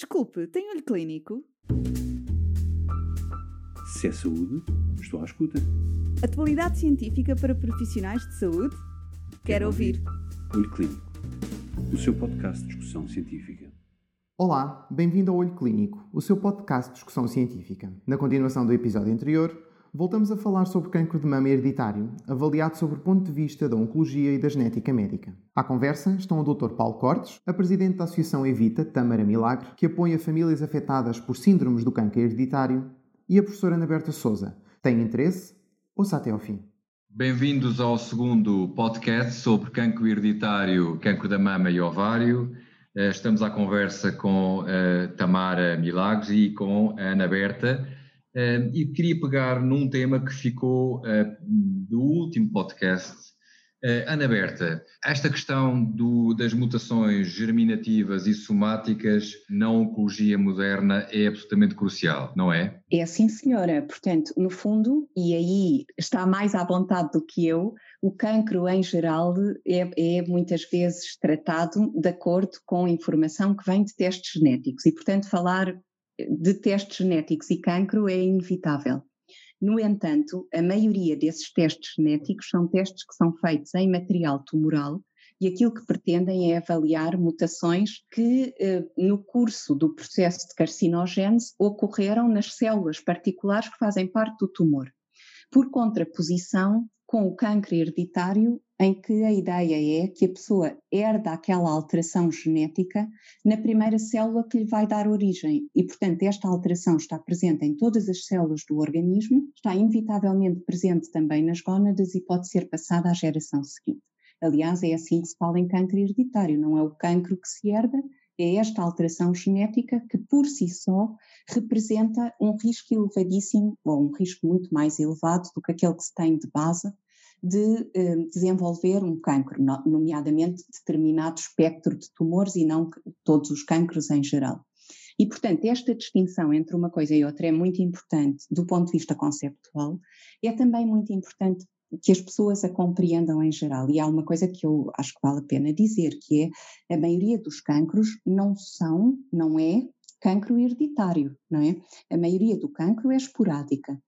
Desculpe, tem olho clínico? Se é saúde, estou à escuta. Atualidade científica para profissionais de saúde? Quero ouvir. Olho Clínico, o seu podcast de discussão científica. Olá, bem-vindo ao Olho Clínico, o seu podcast de discussão científica. Na continuação do episódio anterior, voltamos a falar sobre cancro de mama hereditário, avaliado sob o ponto de vista da oncologia e da genética médica. À conversa estão o Dr. Paulo Cortes, a presidente da Associação Evita, Tâmara Milagre, que apoia famílias afetadas por síndromes do cancro hereditário, e a professora Ana Berta Souza. Tem interesse? Ouça até ao fim. Bem-vindos ao segundo podcast sobre cancro hereditário, cancro da mama e ovário. Eh, estamos à conversa com eh, Tamara Milagres e com a Ana Berta e queria pegar num tema que ficou ah, do último podcast. Ah, Ana Berta, esta questão do, das mutações germinativas e somáticas na oncologia moderna é absolutamente crucial, não é? É sim, senhora. Portanto, no fundo, e aí está mais à vontade do que eu, o cancro em geral é, é, muitas vezes tratado de acordo com a informação que vem de testes genéticos e, portanto, falar de testes genéticos e cancro é inevitável. No entanto, a maioria desses testes genéticos são testes que são feitos em material tumoral e aquilo que pretendem é avaliar mutações que, eh, no curso do processo de carcinogênese, ocorreram nas células particulares que fazem parte do tumor. Por contraposição com o câncer hereditário, em que a ideia é que a pessoa herda aquela alteração genética na primeira célula que lhe vai dar origem. E, portanto, esta alteração está presente em todas as células do organismo, está inevitavelmente presente também nas gónadas e pode ser passada à geração seguinte. Aliás, é assim que se fala em câncer hereditário, não é o cancro que se herda, é esta alteração genética que por si só representa um risco elevadíssimo, ou um risco muito mais elevado do que aquele que se tem de base de eh, desenvolver um cancro, nomeadamente determinado espectro de tumores e não todos os cancros em geral. E, portanto, esta distinção entre uma coisa e outra é muito importante do ponto de vista conceptual, é também muito importante que as pessoas a compreendam em geral. E há uma coisa que eu acho que vale a pena dizer, que é a maioria dos cancros não são, não é cancro hereditário, não é? A maioria do cancro é esporádica.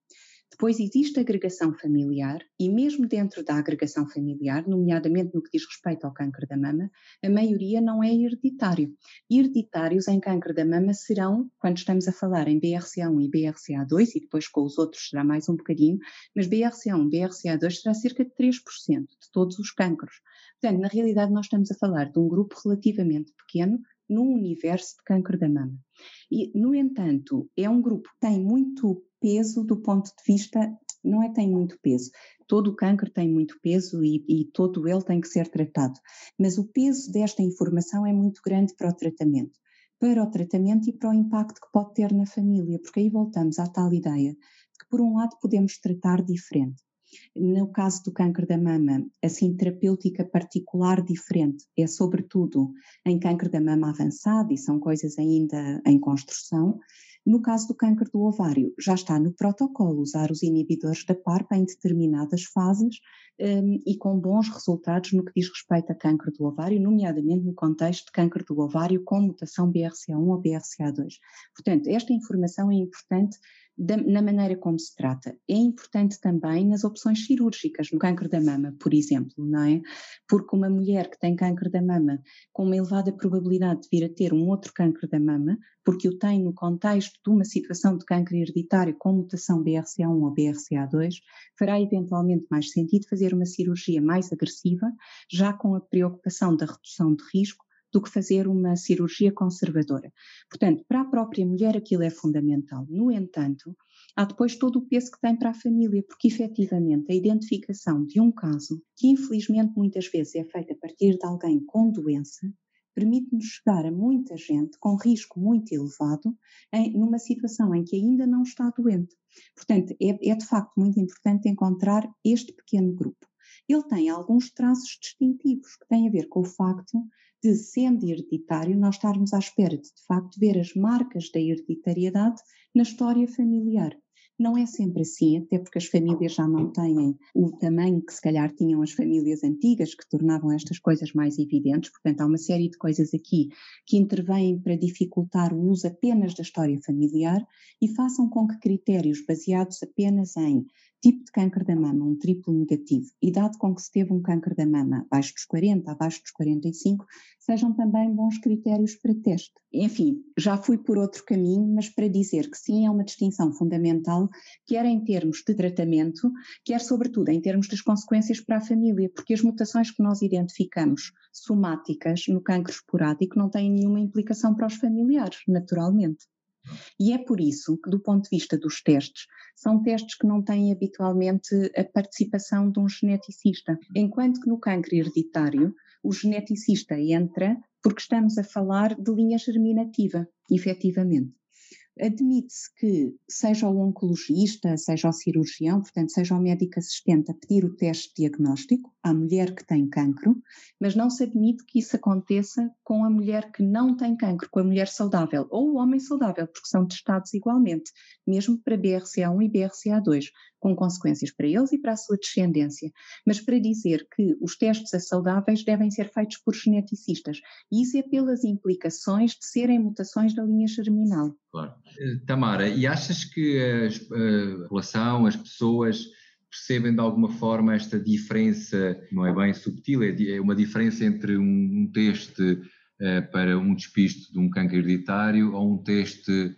Depois existe agregação familiar e mesmo dentro da agregação familiar, nomeadamente no que diz respeito ao câncer da mama, a maioria não é hereditário. Hereditários em câncer da mama serão, quando estamos a falar em BRCA1 e BRCA2, e depois com os outros será mais um bocadinho, mas BRCA1 e BRCA2 será cerca de 3% de todos os cânceres. Portanto, na realidade nós estamos a falar de um grupo relativamente pequeno num universo de câncer da mama. E, no entanto, é um grupo que tem muito peso do ponto de vista, não é tem muito peso, todo o câncer tem muito peso e, e todo ele tem que ser tratado, mas o peso desta informação é muito grande para o tratamento para o tratamento e para o impacto que pode ter na família, porque aí voltamos à tal ideia de que, por um lado, podemos tratar diferente. No caso do câncer da mama, assim, terapêutica particular diferente é, sobretudo, em câncer da mama avançado, e são coisas ainda em construção, no caso do câncer do ovário, já está no protocolo usar os inibidores da PARP em determinadas fases um, e com bons resultados no que diz respeito a câncer do ovário, nomeadamente no contexto de câncer do ovário com mutação BRCA1 ou BRCA2. Portanto, esta informação é importante da, na maneira como se trata. É importante também nas opções cirúrgicas, no câncer da mama, por exemplo, não é? Porque uma mulher que tem câncer da mama com uma elevada probabilidade de vir a ter um outro câncer da mama, porque o tem no contexto de uma situação de câncer hereditário com mutação BRCA1 ou BRCA2, fará eventualmente mais sentido fazer uma cirurgia mais agressiva, já com a preocupação da redução de risco do que fazer uma cirurgia conservadora. Portanto, para a própria mulher aquilo é fundamental. No entanto, há depois todo o peso que tem para a família, porque efetivamente a identificação de um caso, que infelizmente muitas vezes é feita a partir de alguém com doença, permite-nos chegar a muita gente com risco muito elevado em, numa situação em que ainda não está doente. Portanto, é, é de facto muito importante encontrar este pequeno grupo. Ele tem alguns traços distintivos que têm a ver com o facto de, sendo hereditário, nós estarmos à espera de, de facto, ver as marcas da hereditariedade na história familiar. Não é sempre assim, até porque as famílias já não têm o tamanho que se calhar tinham as famílias antigas, que tornavam estas coisas mais evidentes. Portanto, há uma série de coisas aqui que intervêm para dificultar o uso apenas da história familiar e façam com que critérios baseados apenas em tipo de câncer da mama, um triplo negativo, idade com que se teve um câncer da mama abaixo dos 40, abaixo dos 45, sejam também bons critérios para teste. Enfim, já fui por outro caminho, mas para dizer que sim, é uma distinção fundamental, quer em termos de tratamento, quer sobretudo em termos das consequências para a família, porque as mutações que nós identificamos somáticas no cancro esporádico não têm nenhuma implicação para os familiares, naturalmente. E é por isso que, do ponto de vista dos testes, são testes que não têm habitualmente a participação de um geneticista, enquanto que no cancro hereditário, o geneticista entra porque estamos a falar de linha germinativa, efetivamente admite-se que seja o oncologista, seja o cirurgião, portanto, seja o médico assistente a pedir o teste diagnóstico à mulher que tem cancro, mas não se admite que isso aconteça com a mulher que não tem cancro, com a mulher saudável ou o homem saudável, porque são testados igualmente, mesmo para BRCA1 e BRCA2 com consequências para eles e para a sua descendência, mas para dizer que os testes a saudáveis devem ser feitos por geneticistas, e isso é pelas implicações de serem mutações da linha germinal. Claro. Eh, Tamara, e achas que a população, as pessoas percebem de alguma forma esta diferença, não é bem subtil, é, é uma diferença entre um, teste uh, para um despiste de um cancro hereditário ou um teste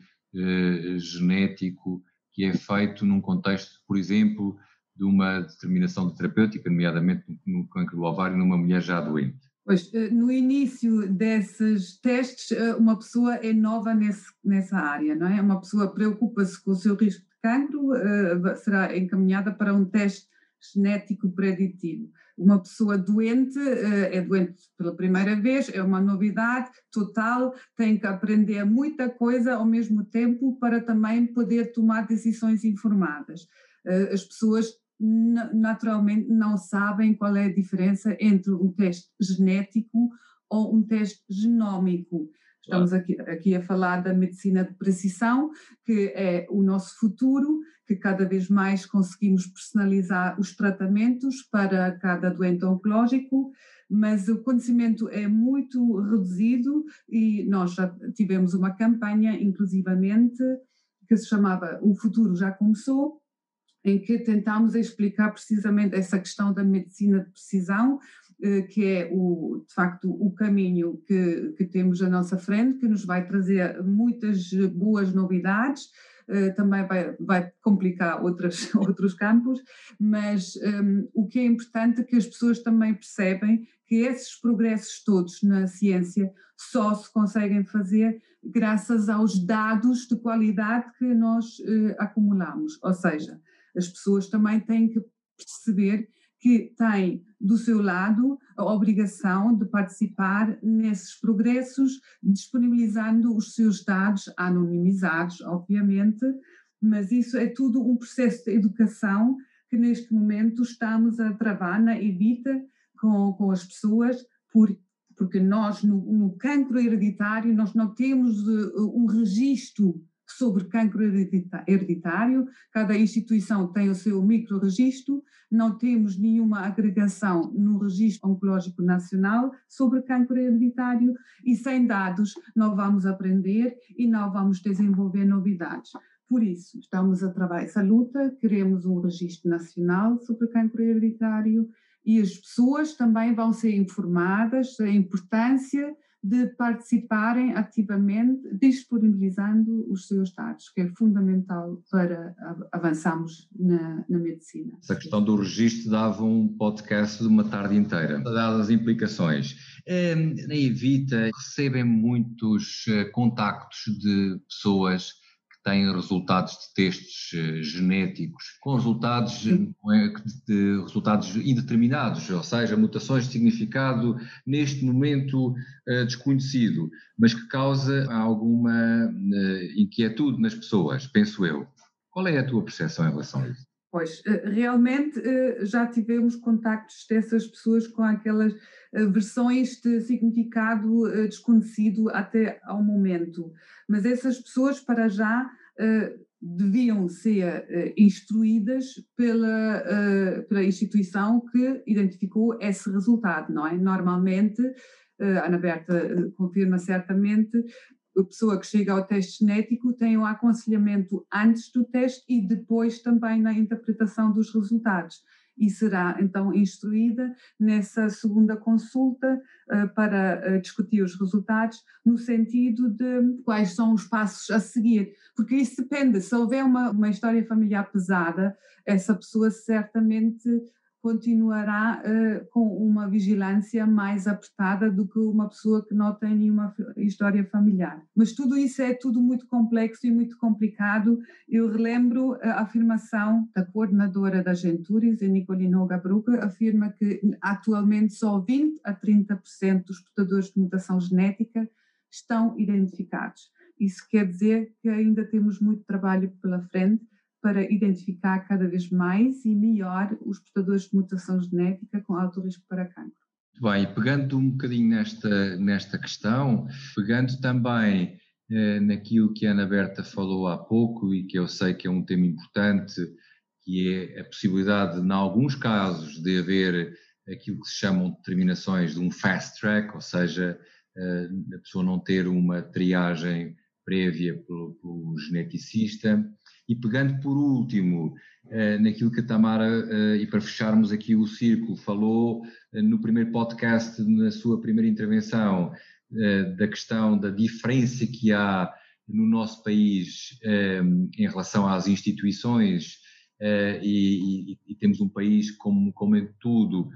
genético que é feito num contexto, por exemplo, de uma determinação de terapêutica, nomeadamente no cancro do ovário, numa mulher já doente? Pois, eh, no início desses testes, eh, uma pessoa é nova nesse, nessa área, não é? Uma pessoa preocupa-se com o seu risco de cancro, eh, será encaminhada para um teste genético preditivo. Uma pessoa doente, é doente pela primeira vez, é uma novidade total, tem que aprender muita coisa ao mesmo tempo para também poder tomar decisões informadas. As pessoas naturalmente não sabem qual é a diferença entre um teste genético ou um teste genómico. Estamos aqui, aqui, a falar da medicina de precisão, que é o nosso futuro, que cada vez mais conseguimos personalizar os tratamentos para cada doente oncológico, mas o conhecimento é muito reduzido e nós já tivemos uma campanha, inclusivamente, que se chamava O Futuro Já Começou, em que tentámos explicar precisamente essa questão da medicina de precisão, que é o, de facto o caminho que, que temos à nossa frente, que nos vai trazer muitas boas novidades, eh, também vai, vai complicar outras, outros campos, mas um, ehm, o que é importante é que as pessoas também percebem que esses progressos todos na ciência só se conseguem fazer graças aos dados de qualidade que nós uh, acumulamos, ou seja, as pessoas também têm que perceber que têm do seu lado a obrigação de participar nesses progressos, disponibilizando os seus dados anonimizados, obviamente, mas isso é tudo um processo de educação que neste momento estamos a travar na Evita com, com as pessoas, por, porque nós no, no cancro hereditário nós não temos uh, um registro sobre cancro hereditário, cada instituição tem o seu microregistro, não temos nenhuma agregação no Registro Oncológico Nacional sobre cancro hereditário e sem dados não vamos aprender e não vamos desenvolver novidades. Por isso, estamos a trabalhar essa luta, queremos um registro nacional sobre cancro hereditário e as pessoas também vão ser informadas da importância de participarem ativamente, disponibilizando os seus dados, que é fundamental para avançarmos na, na medicina. Essa questão do registro dava um podcast de uma tarde inteira, dadas as implicações. Na Evita recebem muitos eh, contactos de pessoas têm resultados de testes eh, genéticos com resultados, eh, de resultados indeterminados, ou seja, mutações de significado neste momento eh, desconhecido, mas que causa alguma inquietude nas pessoas, penso eu. Qual é a tua percepção em relação a isso? Pois, realmente já tivemos contactos dessas pessoas com aquelas versões de significado desconhecido até ao momento. Mas essas pessoas, para já, deviam ser instruídas pela, pela instituição que identificou esse resultado, não é? Normalmente, a Ana Berta confirma certamente, a pessoa que chega ao teste genético tem um aconselhamento antes do teste e depois também na interpretação dos resultados. E será então instruída nessa segunda consulta uh, para uh, discutir os resultados no sentido de quais são os passos a seguir, porque isso depende, se houver uma, uma história familiar pesada, essa pessoa certamente continuará uh, com uma vigilância mais apertada do que uma pessoa que não tem nenhuma história familiar. Mas tudo isso é tudo muito complexo e muito complicado. Eu relembro a afirmação da coordenadora da Genturis, a Nicolino Gabruca, afirma que atualmente só 20 a 30% dos portadores de mutação genética estão identificados. Isso quer dizer que ainda temos muito trabalho pela frente para identificar cada vez mais e melhor os portadores de mutação genética com alto risco para cancro. Muito bem, pegando um bocadinho nesta, nesta questão, pegando também eh, naquilo que a Ana Berta falou há pouco e que eu sei que é um tema importante, que é a possibilidade, em alguns casos, de haver aquilo que se chamam de determinações de um fast track, ou seja, eh, a pessoa não ter uma triagem prévia pelo, pelo geneticista, e pegando por último eh, naquilo que a Tamara, eh, e para fecharmos aqui o círculo, falou eh, no primeiro podcast, na sua primeira intervenção, da questão da diferença que há no nosso país em relação às instituições, e, temos um país, como, como em tudo,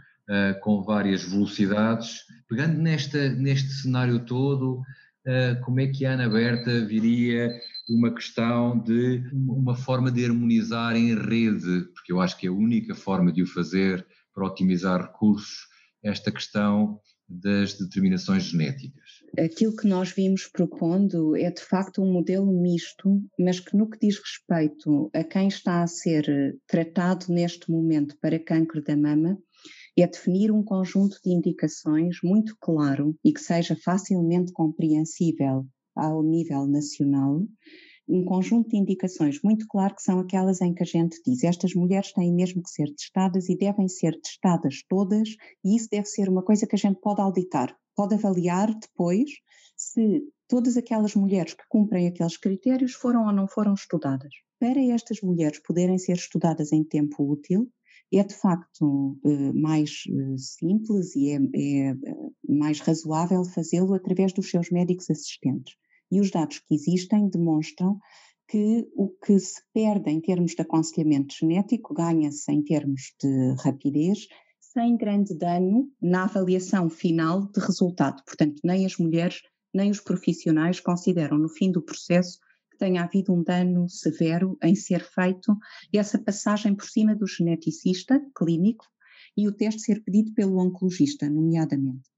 com várias velocidades. Pegando nesta, neste cenário todo, como é que a Ana Berta viria uma questão de uma forma de harmonizar em rede, porque eu acho que é a única forma de o fazer para otimizar recursos, esta questão das determinações genéticas. Aquilo que nós vimos propondo é de facto um modelo misto, mas que no que diz respeito a quem está a ser tratado neste momento para câncer da mama, é definir um conjunto de indicações muito claro e que seja facilmente compreensível ao nível nacional, um conjunto de indicações muito claro que são aquelas em que a gente diz estas mulheres têm mesmo que ser testadas e devem ser testadas todas e isso deve ser uma coisa que a gente pode auditar, pode avaliar depois se todas aquelas mulheres que cumprem aqueles critérios foram ou não foram estudadas. Para estas mulheres poderem ser estudadas em tempo útil, é de facto eh, mais eh, simples e é, é mais razoável fazê-lo através dos seus médicos assistentes e os dados que existem demonstram que o que se perde em termos de aconselhamento genético ganha-se em termos de rapidez, sem grande dano na avaliação final de resultado. Portanto, nem as mulheres nem os profissionais consideram no fim do processo que tenha havido um dano severo em ser feito essa passagem por cima do geneticista clínico e o teste ser pedido pelo oncologista, nomeadamente.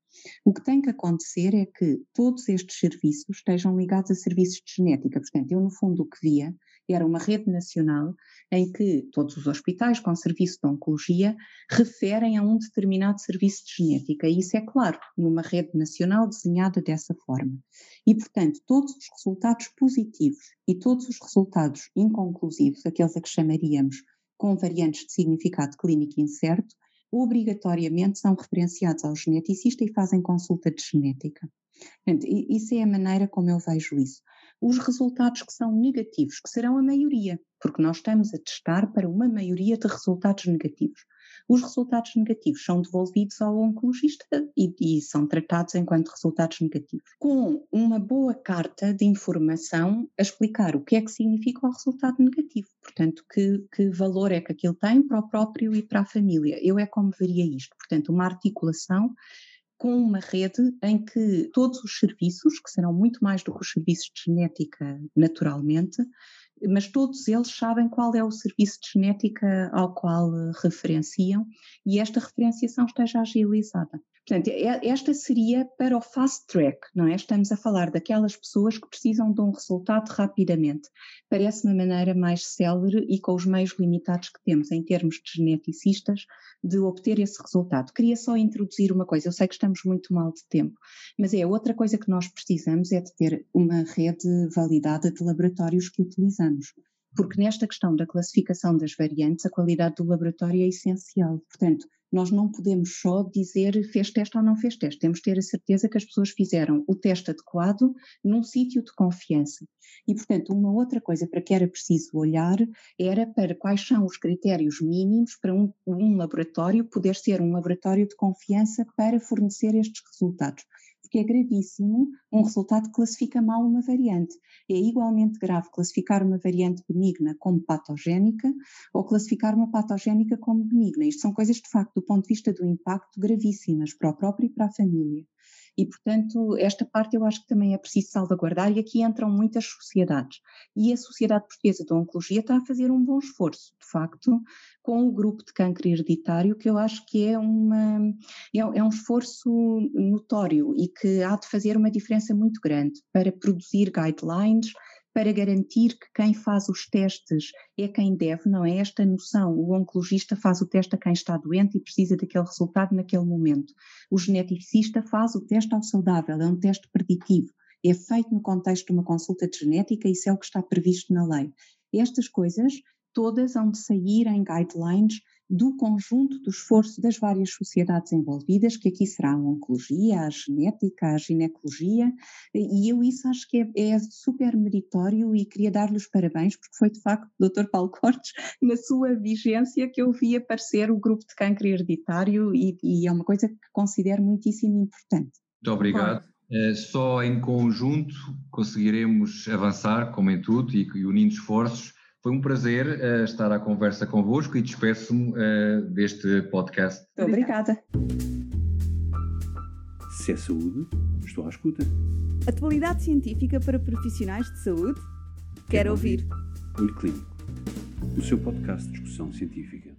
O que tem que acontecer é que todos estes serviços estejam ligados a serviços de genética. Portanto, eu no fundo o que via era uma rede nacional em que todos os hospitais com serviço de oncologia referem a um determinado serviço de genética. E isso é claro, numa rede nacional desenhada dessa forma. E, portanto, todos os resultados positivos e todos os resultados inconclusivos, aqueles a que chamaríamos com variantes de significado clínico incerto, obrigatoriamente são referenciados ao geneticista e fazem consulta de genética. Portanto, isso é a maneira como eu vejo isso. Os resultados que são negativos, que serão a maioria, porque nós estamos a testar para uma maioria de resultados negativos. Os resultados negativos são devolvidos ao oncologista e, e, são tratados enquanto resultados negativos, com uma boa carta de informação a explicar o que é que significa o resultado negativo, portanto, que, que valor é que aquilo tem para o próprio e para a família. Eu é como veria isto, portanto, uma articulação com uma rede em que todos os serviços, que serão muito mais do que os serviços de genética naturalmente, mas todos eles sabem qual é o serviço de genética ao qual eh, referenciam e esta referenciação esteja agilizada. Portanto, esta seria para o fast track, não é? Estamos a falar daquelas pessoas que precisam de um resultado rapidamente. Parece uma maneira mais célere e com os meios limitados que temos em termos de geneticistas de obter esse resultado. Queria só introduzir uma coisa, eu sei que estamos muito mal de tempo, mas é outra coisa que nós precisamos é de ter uma rede validada de laboratórios que utilizamos. Porque nesta questão da classificação das variantes, a qualidade do laboratório é essencial. Portanto, nós não podemos só dizer fez teste ou não fez teste, temos de ter a certeza que as pessoas fizeram o teste adequado num sítio de confiança. E, portanto, uma outra coisa para que era preciso olhar era para quais são os critérios mínimos para um, um laboratório poder ser um laboratório de confiança para fornecer estes resultados porque é gravíssimo um resultado que classifica mal uma variante. É igualmente grave classificar uma variante benigna como patogénica ou classificar uma patogénica como benigna. Isto são coisas, de facto, do ponto de vista do impacto, gravíssimas para o próprio e para a família. E, portanto, esta parte eu acho que também é preciso salvaguardar, e aqui entram muitas sociedades. E a Sociedade Portuguesa de Oncologia está a fazer um bom esforço, de facto, com o grupo de câncer hereditário, que eu acho que é, uma, é, é um esforço notório e que há de fazer uma diferença muito grande para produzir guidelines para garantir que quem faz os testes é quem deve, não é esta noção. O oncologista faz o teste a quem está doente e precisa daquele resultado naquele momento. O geneticista faz o teste ao saudável, é um teste preditivo. É feito no contexto de uma consulta de genética, isso é o que está previsto na lei. Estas coisas todas hão de sair em guidelines do conjunto do esforço das várias sociedades envolvidas, que aqui será a oncologia, a genética, a ginecologia, e eu isso acho que é, é super meritório e queria dar-lhe os parabéns, porque foi de facto o Dr. Paulo Cortes, na sua vigência, que eu vi aparecer o grupo de câncer hereditário e, e é uma coisa que considero muitíssimo importante. Muito obrigado. Uh, só em conjunto conseguiremos avançar, como em tudo, e, e unindo esforços, foi um prazer uh, estar à conversa convosco e despeço-me uh, deste podcast. Muito obrigada. Se é saúde, estou à escuta. Atualidade científica para profissionais de saúde? Quero, Quero ouvir. ouvir. Olho Clínico, o seu podcast de discussão científica.